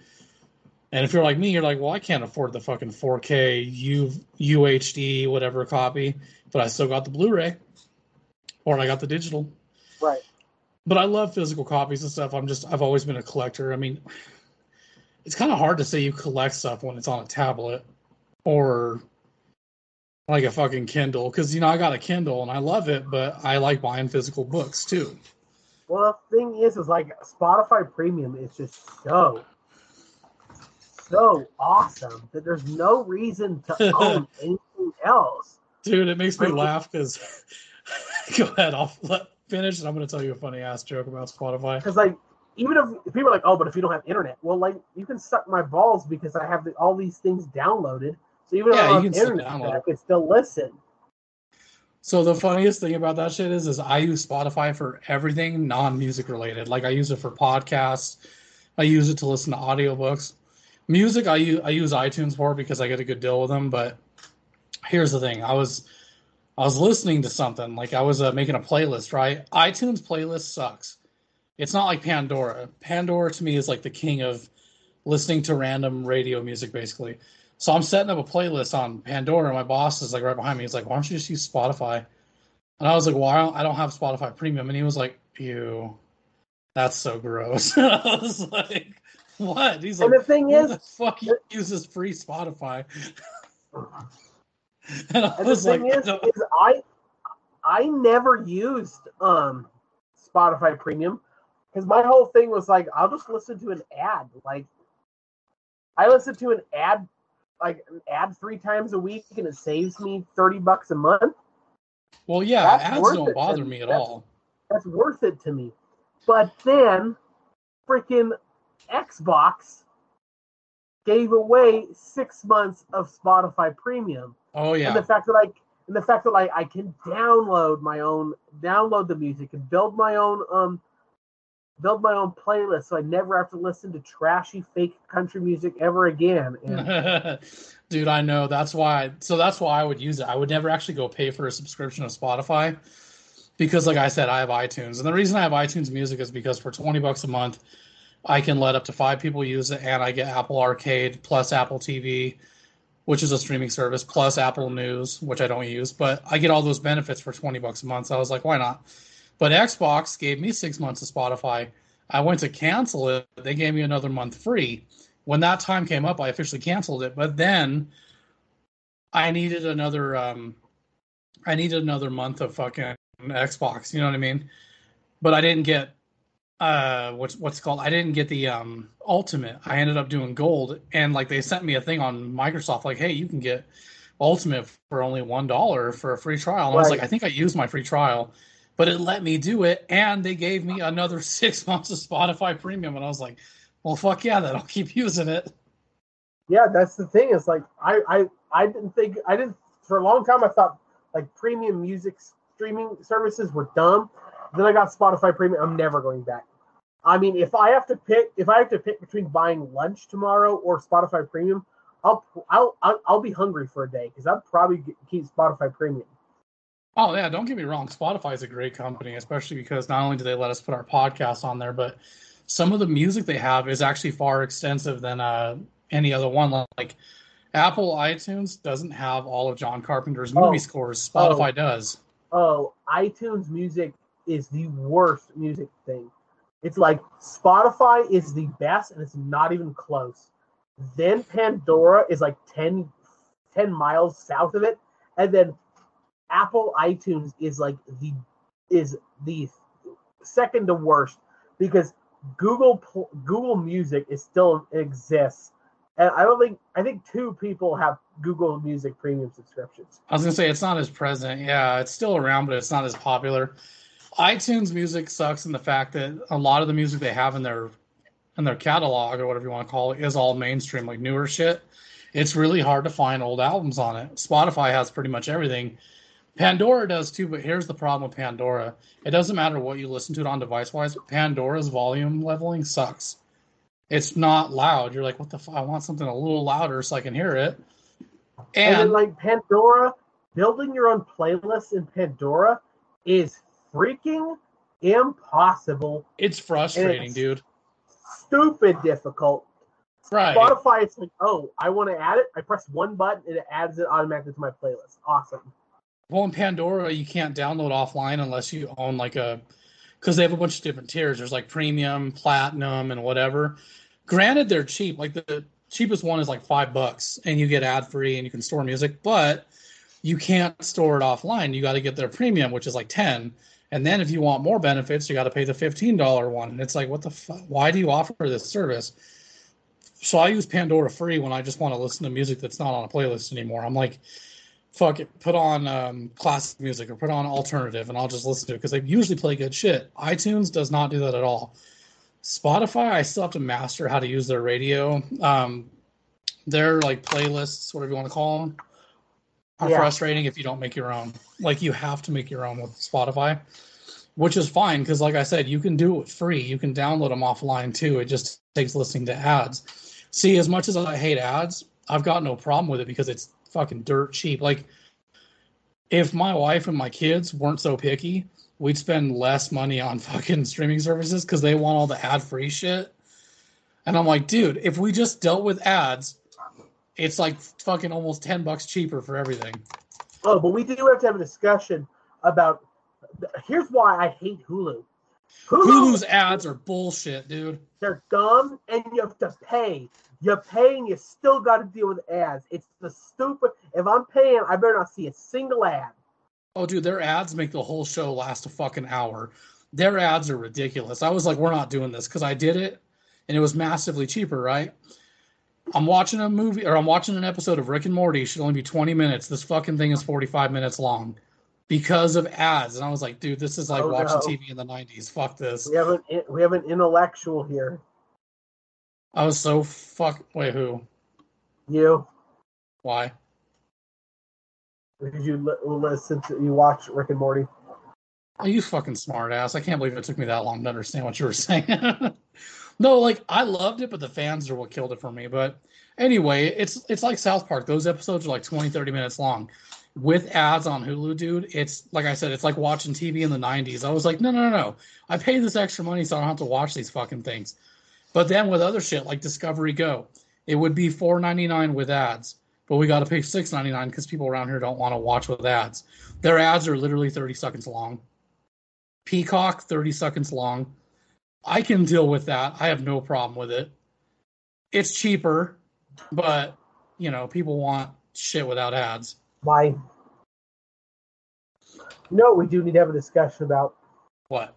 And if you're like me, you're like, well, I can't afford the fucking 4K U UHD whatever copy, but I still got the Blu-ray, or I got the digital. Right. But I love physical copies and stuff. I'm just I've always been a collector. I mean, it's kind of hard to say you collect stuff when it's on a tablet or like a fucking Kindle because you know I got a Kindle and I love it, but I like buying physical books too. Well, the thing is, is like Spotify Premium is just so, so awesome that there's no reason to own anything else. Dude, it makes me laugh because go ahead, I'll let finish and I'm gonna tell you a funny ass joke about Spotify. Because like, even if, people are like, oh, but if you don't have internet, well, like you can suck my balls because I have the, all these things downloaded. So even if I don't have internet, I can still listen. So the funniest thing about that shit is, is I use Spotify for everything non-music related. Like I use it for podcasts, I use it to listen to audiobooks. Music, I use I use iTunes for because I get a good deal with them. But here's the thing: I was I was listening to something like I was uh, making a playlist. Right, iTunes playlist sucks. It's not like Pandora. Pandora to me is like the king of listening to random radio music, basically. So I'm setting up a playlist on Pandora. My boss is like right behind me. He's like, "Why don't you just use Spotify?" And I was like, "Well, don't, I don't have Spotify Premium." And he was like, "Ew, that's so gross." I was like, "What?" He's like, And the thing is, the fuck uses free Spotify?" and I And the was like, thing "I is, is I I never used um Spotify Premium because my whole thing was like I'll just listen to an ad. Like I listen to an ad like an ad three times a week and it saves me thirty bucks a month. "Well, yeah, that's ads don't bother and me at that's- all." That's worth it to me. But then freaking Xbox gave away six months of Spotify Premium. Oh yeah. and the fact that I and the fact that I, I can download my own download the music and build my own um build my own playlist so I never have to listen to trashy fake country music ever again. And Dude, I know. That's why. So that's why I would use it. I would never actually go pay for a subscription to Spotify because, like I said, I have iTunes, and the reason I have iTunes Music is because for twenty bucks a month, I can let up to five people use it, and I get Apple Arcade plus Apple TV, which is a streaming service, plus Apple News, which I don't use, but I get all those benefits for twenty bucks a month. So I was like, why not? But Xbox gave me six months of Spotify. I went to cancel it. They gave me another month free when that time came up, I officially canceled it. But then I needed another um I needed another month of fucking Xbox, you know what I mean? But I didn't get uh what's what's called I didn't get the um ultimate. I ended up doing gold and like they sent me a thing on Microsoft like, "Hey, you can get ultimate for only $1 for a free trial." And I was like, "I think I used my free trial." But it let me do it and they gave me another 6 months of Spotify premium and I was like, "Well, fuck yeah, then I'll keep using it." yeah, that's the thing. Is like I, I I didn't think I didn't for a long time I thought like premium music streaming services were dumb. Then I got Spotify Premium. I'm never going back. I mean, if I have to pick, if I have to pick between buying lunch tomorrow or Spotify Premium, I'll I'll I'll, I'll be hungry for a day because I'd probably get, keep Spotify Premium. Oh yeah, don't get me wrong. Spotify is a great company, especially because not only do they let us put our podcast on there, but some of the music they have is actually far extensive than uh, any other one. Like Apple iTunes doesn't have all of John Carpenter's movie Oh. scores. Spotify does. Oh, iTunes Music is the worst music thing. It's like Spotify is the best, and it's not even close. Then Pandora is like 10, 10 miles south of it, and then Apple iTunes is like the is the second to worst because Google Google Music is still exists, and I don't think I think two people have Google Music Premium subscriptions. I was gonna say it's not as present. Yeah, it's still around, but it's not as popular. iTunes Music sucks in the fact that a lot of the music they have in their in their catalog or whatever you want to call it is all mainstream, like newer shit. It's really hard to find old albums on it. Spotify has pretty much everything. Pandora does too, but here's the problem with Pandora. It doesn't matter what you listen to it on device wise, Pandora's volume leveling sucks. It's not loud. You're like, what the fuck? I want something a little louder so I can hear it. And, and then, like Pandora, building your own playlist in Pandora is freaking impossible. It's frustrating, it's dude. Stupid difficult. Right. Spotify, it's like, oh, I want to add it. I press one button and it adds it automatically to my playlist. Awesome. Well, in Pandora, you can't download offline unless you own like a, because they have a bunch of different tiers. There's like premium, platinum, and whatever. Granted, they're cheap. Like the cheapest one is like five bucks, and you get ad free and you can store music, but you can't store it offline. You got to get their premium, which is like ten. And then if you want more benefits, you got to pay the fifteen dollar one. And it's like, what the fuck? Why do you offer this service? So I use Pandora free when I just want to listen to music that's not on a playlist anymore. I'm like, fuck it, put on um, classic music or put on alternative, and I'll just listen to it because they usually play good shit. iTunes does not do that at all. Spotify, I still have to master how to use their radio. Um, their like playlists, whatever you want to call them, are yeah. frustrating if you don't make your own. Like you have to make your own with Spotify, which is fine because, like I said, you can do it free. You can download them offline too. It just takes listening to ads. See, as much as I hate ads, I've got no problem with it because it's fucking dirt cheap. Like, if my wife and my kids weren't so picky, we'd spend less money on fucking streaming services because they want all the ad free shit. And I'm like, dude, if we just dealt with ads, it's like fucking almost 10 bucks cheaper for everything. Oh, but we do have to have a discussion about. Here's why I hate Hulu. Hulu Hulu's ads are bullshit, dude. They're dumb, and you have to pay. You're paying, you still got to deal with ads. It's the stupid. If I'm paying, I better not see a single ad. Oh, dude, their ads make the whole show last a fucking hour. Their ads are ridiculous. I was like, we're not doing this because I did it and it was massively cheaper, right? I'm watching a movie or I'm watching an episode of Rick and Morty. It should only be 20 minutes. This fucking thing is 45 minutes long because of ads. And I was like, dude, this is like oh, watching no. TV in the 90s. Fuck this. We have an we have an intellectual here. I was so fuck. Wait, who? You. Why? Did you listen to you watch Rick and Morty? Are you fucking smart ass? I can't believe it took me that long to understand what you were saying. No, like I loved it, but the fans are what killed it for me. But anyway, it's it's like South Park. Those episodes are like 20, 30 minutes long. With ads on Hulu, dude, it's like I said, it's like watching TV in the 90s. I was like, no, no, no, no. I pay this extra money so I don't have to watch these fucking things. But then with other shit like Discovery Go, it would be four ninety nine with ads but we got to pay six ninety nine because people around here don't want to watch with ads. Their ads are literally thirty seconds long. Peacock thirty seconds long. I can deal with that. I have no problem with it. It's cheaper, but you know people want shit without ads. Why? No, we do need to have a discussion about what.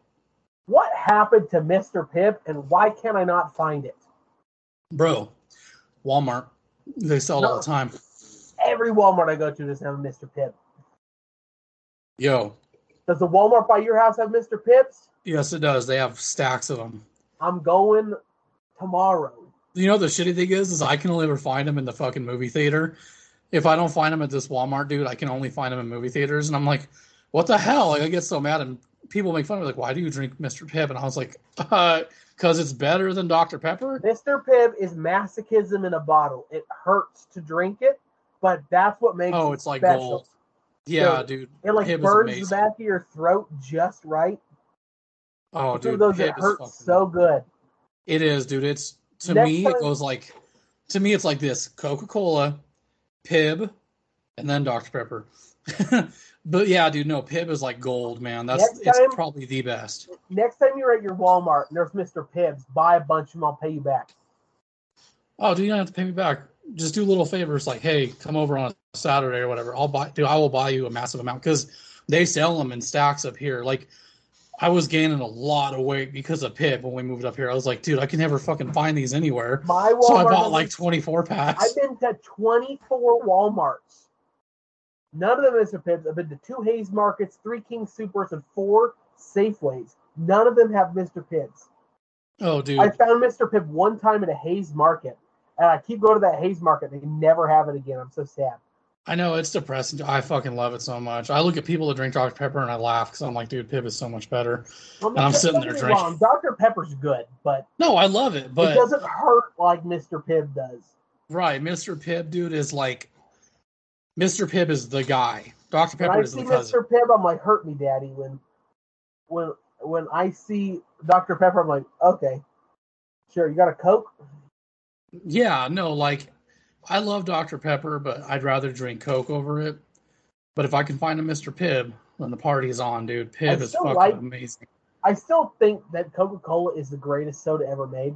What happened to Mr. Pibb, and why can I not find it? Bro, Walmart they sell it no, all the time. Every Walmart I go to doesn't have a Mr. Pibb. Yo. Does the Walmart by your house have Mr. Pibbs? Yes, it does. They have stacks of them. I'm going tomorrow. You know the shitty thing is, is I can only ever find them in the fucking movie theater. If I don't find them at this Walmart, dude, I can only find them in movie theaters, and I'm like, what the hell? Like I get so mad, and people make fun of me, like, why do you drink Mr. Pibb? And I was like, uh, because it's better than Dr. Pepper? Mr. Pibb is masochism in a bottle. It hurts to drink it, but that's what makes oh, it's like special. gold. Yeah, so dude. It like Pibb burns the back of your throat just right. Oh, dude, those it hurts so good. It is, dude. It's to Next me, time... it goes like to me, it's like this: Coca Cola, Pibb, and then Dr. Pepper. But yeah, dude, no, Pibb is like gold, man. That's next it's time, probably the best. Next time you're at your Walmart and there's Mr. Pibbs, buy a bunch of them. I'll pay you back. Oh, dude, you don't have to pay me back. Just do little favors like, hey, come over on a Saturday or whatever, I'll buy. Dude, I will buy you a massive amount because they sell them in stacks up here. Like I was gaining a lot of weight because of Pibb when we moved up here. I was like, dude, I can never fucking find these anywhere. My So I bought like 24 packs. I've been to 24 Walmarts. None of them is Mr. Pibbs. I've been to two Hayes Markets, three King Soopers, and four Safeways. None of them have Mr. Pibbs. oh, dude. I found Mr. Pibb one time at a Hayes Market, and I keep going to that Hayes Market. They never have it again. I'm so sad. I know it's depressing. I fucking love it so much. I look at people that drink Dr. Pepper and I laugh because I'm like, dude, Pibb is so much better. I mean, And I'm sitting there drinking. wrong, Dr. Pepper's good, but No, I love it, But it doesn't hurt like Mr. Pibb does. right, Mr. Pibb, dude, is like Mr. Pibb is the guy. Dr. When Pepper I is see the cousin. Mr. Pibb, I'm like, hurt me, daddy. When when when I see Dr. Pepper, I'm like, okay, sure, you got a Coke? Yeah, no, like I love Dr. Pepper, but I'd rather drink Coke over it. But if I can find a Mr. Pibb, then the party's on, dude. Pibb is fucking like- amazing. I still think that Coca Cola is the greatest soda ever made.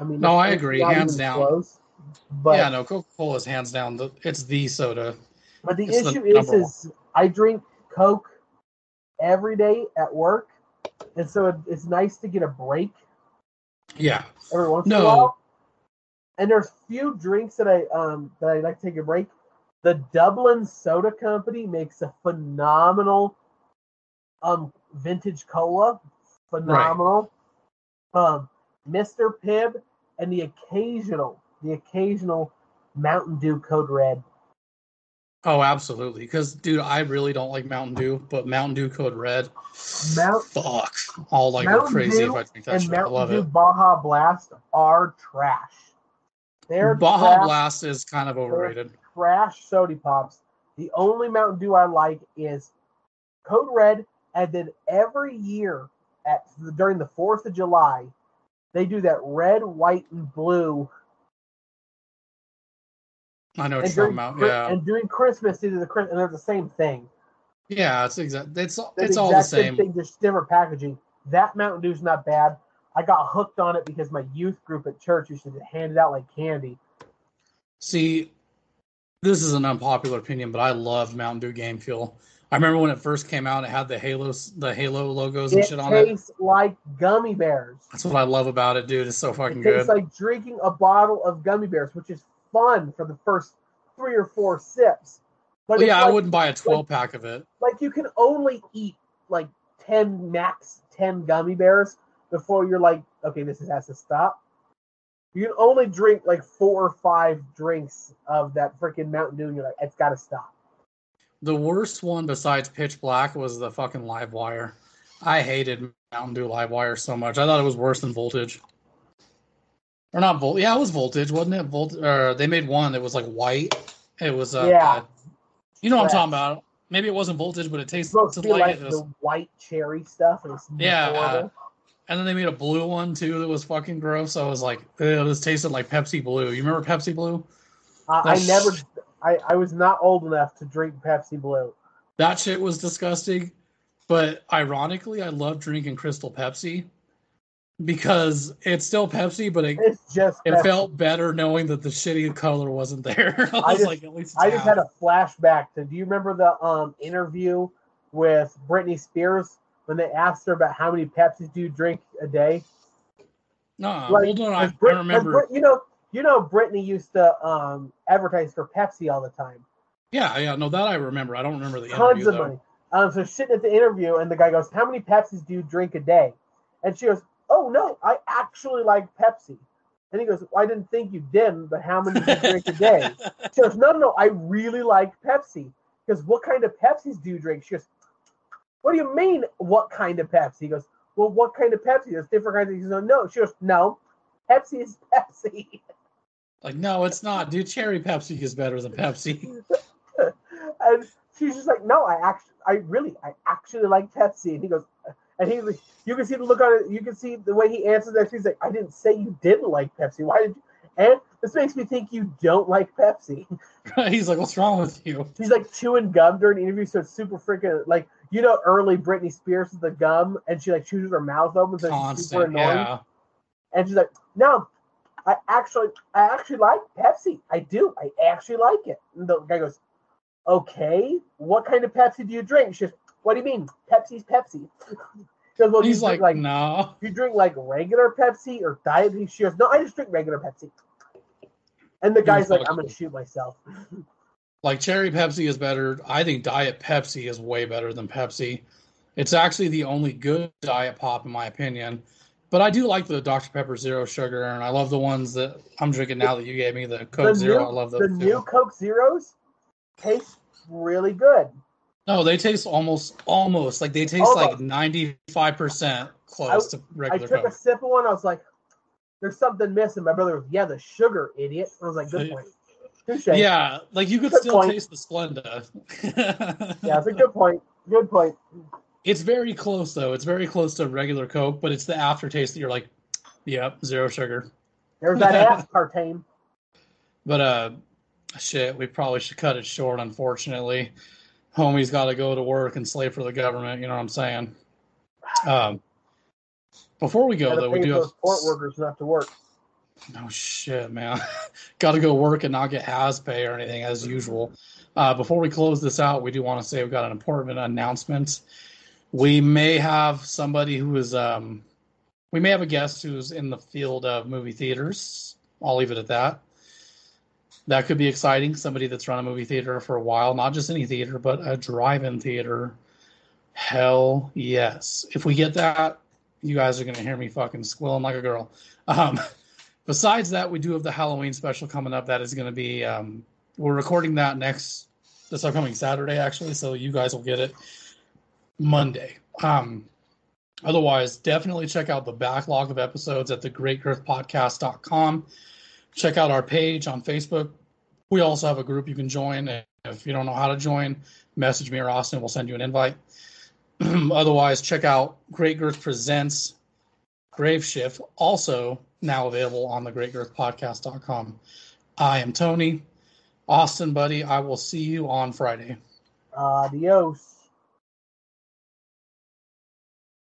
I mean, No, I agree, hands down. Close, but yeah, no, Coca Cola is hands down the it's the soda. but the it's the issue is, one. is I drink Coke every day at work, and so it, it's nice to get a break Yeah. every once in a while. And there's a few drinks that I um that I like to take a break. The Dublin Soda Company makes a phenomenal um vintage cola, phenomenal. Um, Mr. Pibb and the occasional the occasional Mountain Dew Code Red. Oh, absolutely. Because, dude, I really don't like Mountain Dew, but Mountain Dew Code Red, Mount fuck, I'll like go Mountain crazy Dew if I drink that and shit. I Mountain love Dew it. Baja Blast are trash. They're Baja trash. Blast is kind of overrated. trash soda pops. The only Mountain Dew I like is Code Red, and then every year at during the Fourth of July, they do that red, white, and blue. I know what And you're during, talking about. Yeah, and during Christmas, they do the and they're the same thing. yeah, it's exact. It's it's all the same. thing, just different packaging. That Mountain Dew's not bad. I got hooked on it because my youth group at church used to hand it out like candy. See, this is an unpopular opinion, but I loved Mountain Dew Game Fuel. I remember when it first came out, it had the Halos, the Halo logos and It shit on it. It tastes like gummy bears. That's what I love about it, dude. It's so fucking It good. tastes like drinking a bottle of gummy bears, which is fun for the first three or four sips. But Well, it's yeah, I wouldn't buy a 12 pack of it. like you can only eat like ten max ten gummy bears before you're like, okay, this has to stop. You can only drink like four or five drinks of that freaking Mountain Dew, and you're like, it's got to stop. The worst one besides Pitch Black was the fucking Live Wire. I hated Mountain Dew Live Wire so much. I thought it was worse than Voltage. Or not Volt. Yeah, it was Voltage, wasn't it? Volt. Or they made one that was like white. It was. Uh, Yeah. You know what I'm talking about? Maybe it wasn't Voltage, but it supposed like, like it. Was- the white cherry stuff, and it's Yeah. And then they made a blue one too that was fucking gross. I was like, this tasted like Pepsi Blue. You remember Pepsi Blue? I, I never, I, I was not old enough to drink Pepsi Blue. That shit was disgusting. But ironically, I love drinking Crystal Pepsi because it's still Pepsi, but it, It's just it felt better knowing that the shitty color wasn't there. I was just- like, at least it's I just had a flashback to. Do you remember the um interview with Britney Spears when they asked her about how many Pepsis do you drink a day? No, Like, hold on. I, Brit- I remember. Brit- you know, you know, Britney used to um advertise for Pepsi all the time. yeah, yeah, no, that I remember. I don't remember the Tons of though. money. Um, so sitting at the interview, and the guy goes, "How many Pepsis do you drink a day?" And she goes, "Oh no, I actually like Pepsi." And he goes, well, "I didn't think you didn't, but how many do you drink a day?" She goes, "No, no, no, I really like Pepsi." Because what kind of Pepsis do you drink? She goes, "What do you mean? What kind of Pepsi?" He goes, "Well, what kind of Pepsi? There's different kinds." Of, he goes, "No." She goes, "No, Pepsi is Pepsi." like, no, it's not, dude. Cherry Pepsi is better than Pepsi. and she's just like, "No, I actually, I really, I actually like Pepsi." And he goes, and he, you can see the look on it. You can see the way he answers that. She's like, "I didn't say you didn't like Pepsi. Why did you?" And this makes me think you don't like Pepsi. He's like, what's wrong with you? She's like chewing gum during the interview, so it's super freaking like you know early Britney Spears with the gum, and she like chews her mouth open, so she's super annoying. yeah. And she's like, "No, I actually, I actually like Pepsi. I do. I actually like it. And the guy goes, okay, what kind of Pepsi do you drink? She goes, what do you mean? Pepsi's Pepsi. Goes, well, He's like, like, no. you drink like regular Pepsi or diet. She goes, no, I just drink regular Pepsi. And the guy's like, I'm gonna shoot myself. Like cherry Pepsi is better. I think Diet Pepsi is way better than Pepsi. It's actually the only good diet pop in my opinion. But I do like the Dr. Pepper Zero Sugar, and I love the ones that I'm drinking now that you gave me, the Coke the Zero. new, I love the those. new. Coke Zeros taste really good. No, they taste almost, almost like they taste Almost. like 95% close to regular. I took a sip of one. I was like, "There's something missing." My brother was, "Yeah, the sugar, idiot." I was like, "Good point." Touche. Yeah, like you could Good still point. taste the Splenda. yeah, it's a good point. Good point. It's very close though. It's very close to regular Coke, but it's the aftertaste that you're like, yep, zero sugar. There's that aspartame. But uh shit, we probably should cut it short, unfortunately. Homie's gotta go to work and slave for the government, you know what I'm saying? Um before we go though, we do have port workers not to work. Oh shit, man. Gotta go work and not get has pay or anything as usual. Uh, before we close this out, we do want to say we've got an important announcement. We may have somebody who is um we may have a guest who's in the field of movie theaters. I'll leave it at that. That could be exciting. Somebody that's run a movie theater for a while, not just any theater, but a drive-in theater. Hell yes. If we get that, you guys are gonna hear me fucking squealing like a girl. Um, besides that, we do have the Halloween special coming up. That is going to be um, we're recording that next this upcoming Saturday actually, so you guys will get it Monday. Um, otherwise, definitely check out the backlog of episodes at the greatgirthpodcast.com. Check out our page on Facebook. We also have a group you can join. If you don't know how to join, message me or Austin. We'll send you an invite. Otherwise, check out Great Girth Presents Grave Shift, also now available on the greatgirthpodcast.com. I am Tony. Austin, buddy, I will see you on Friday. Adios.